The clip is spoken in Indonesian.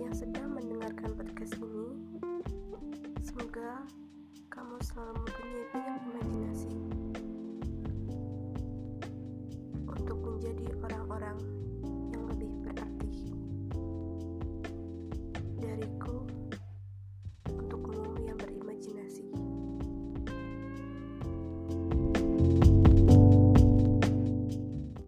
yang sedang mendengarkan podcast ini. Semoga kamu selalu mempunyai banyak imajinasi untuk menjadi orang-orang yang lebih berarti. Dariku,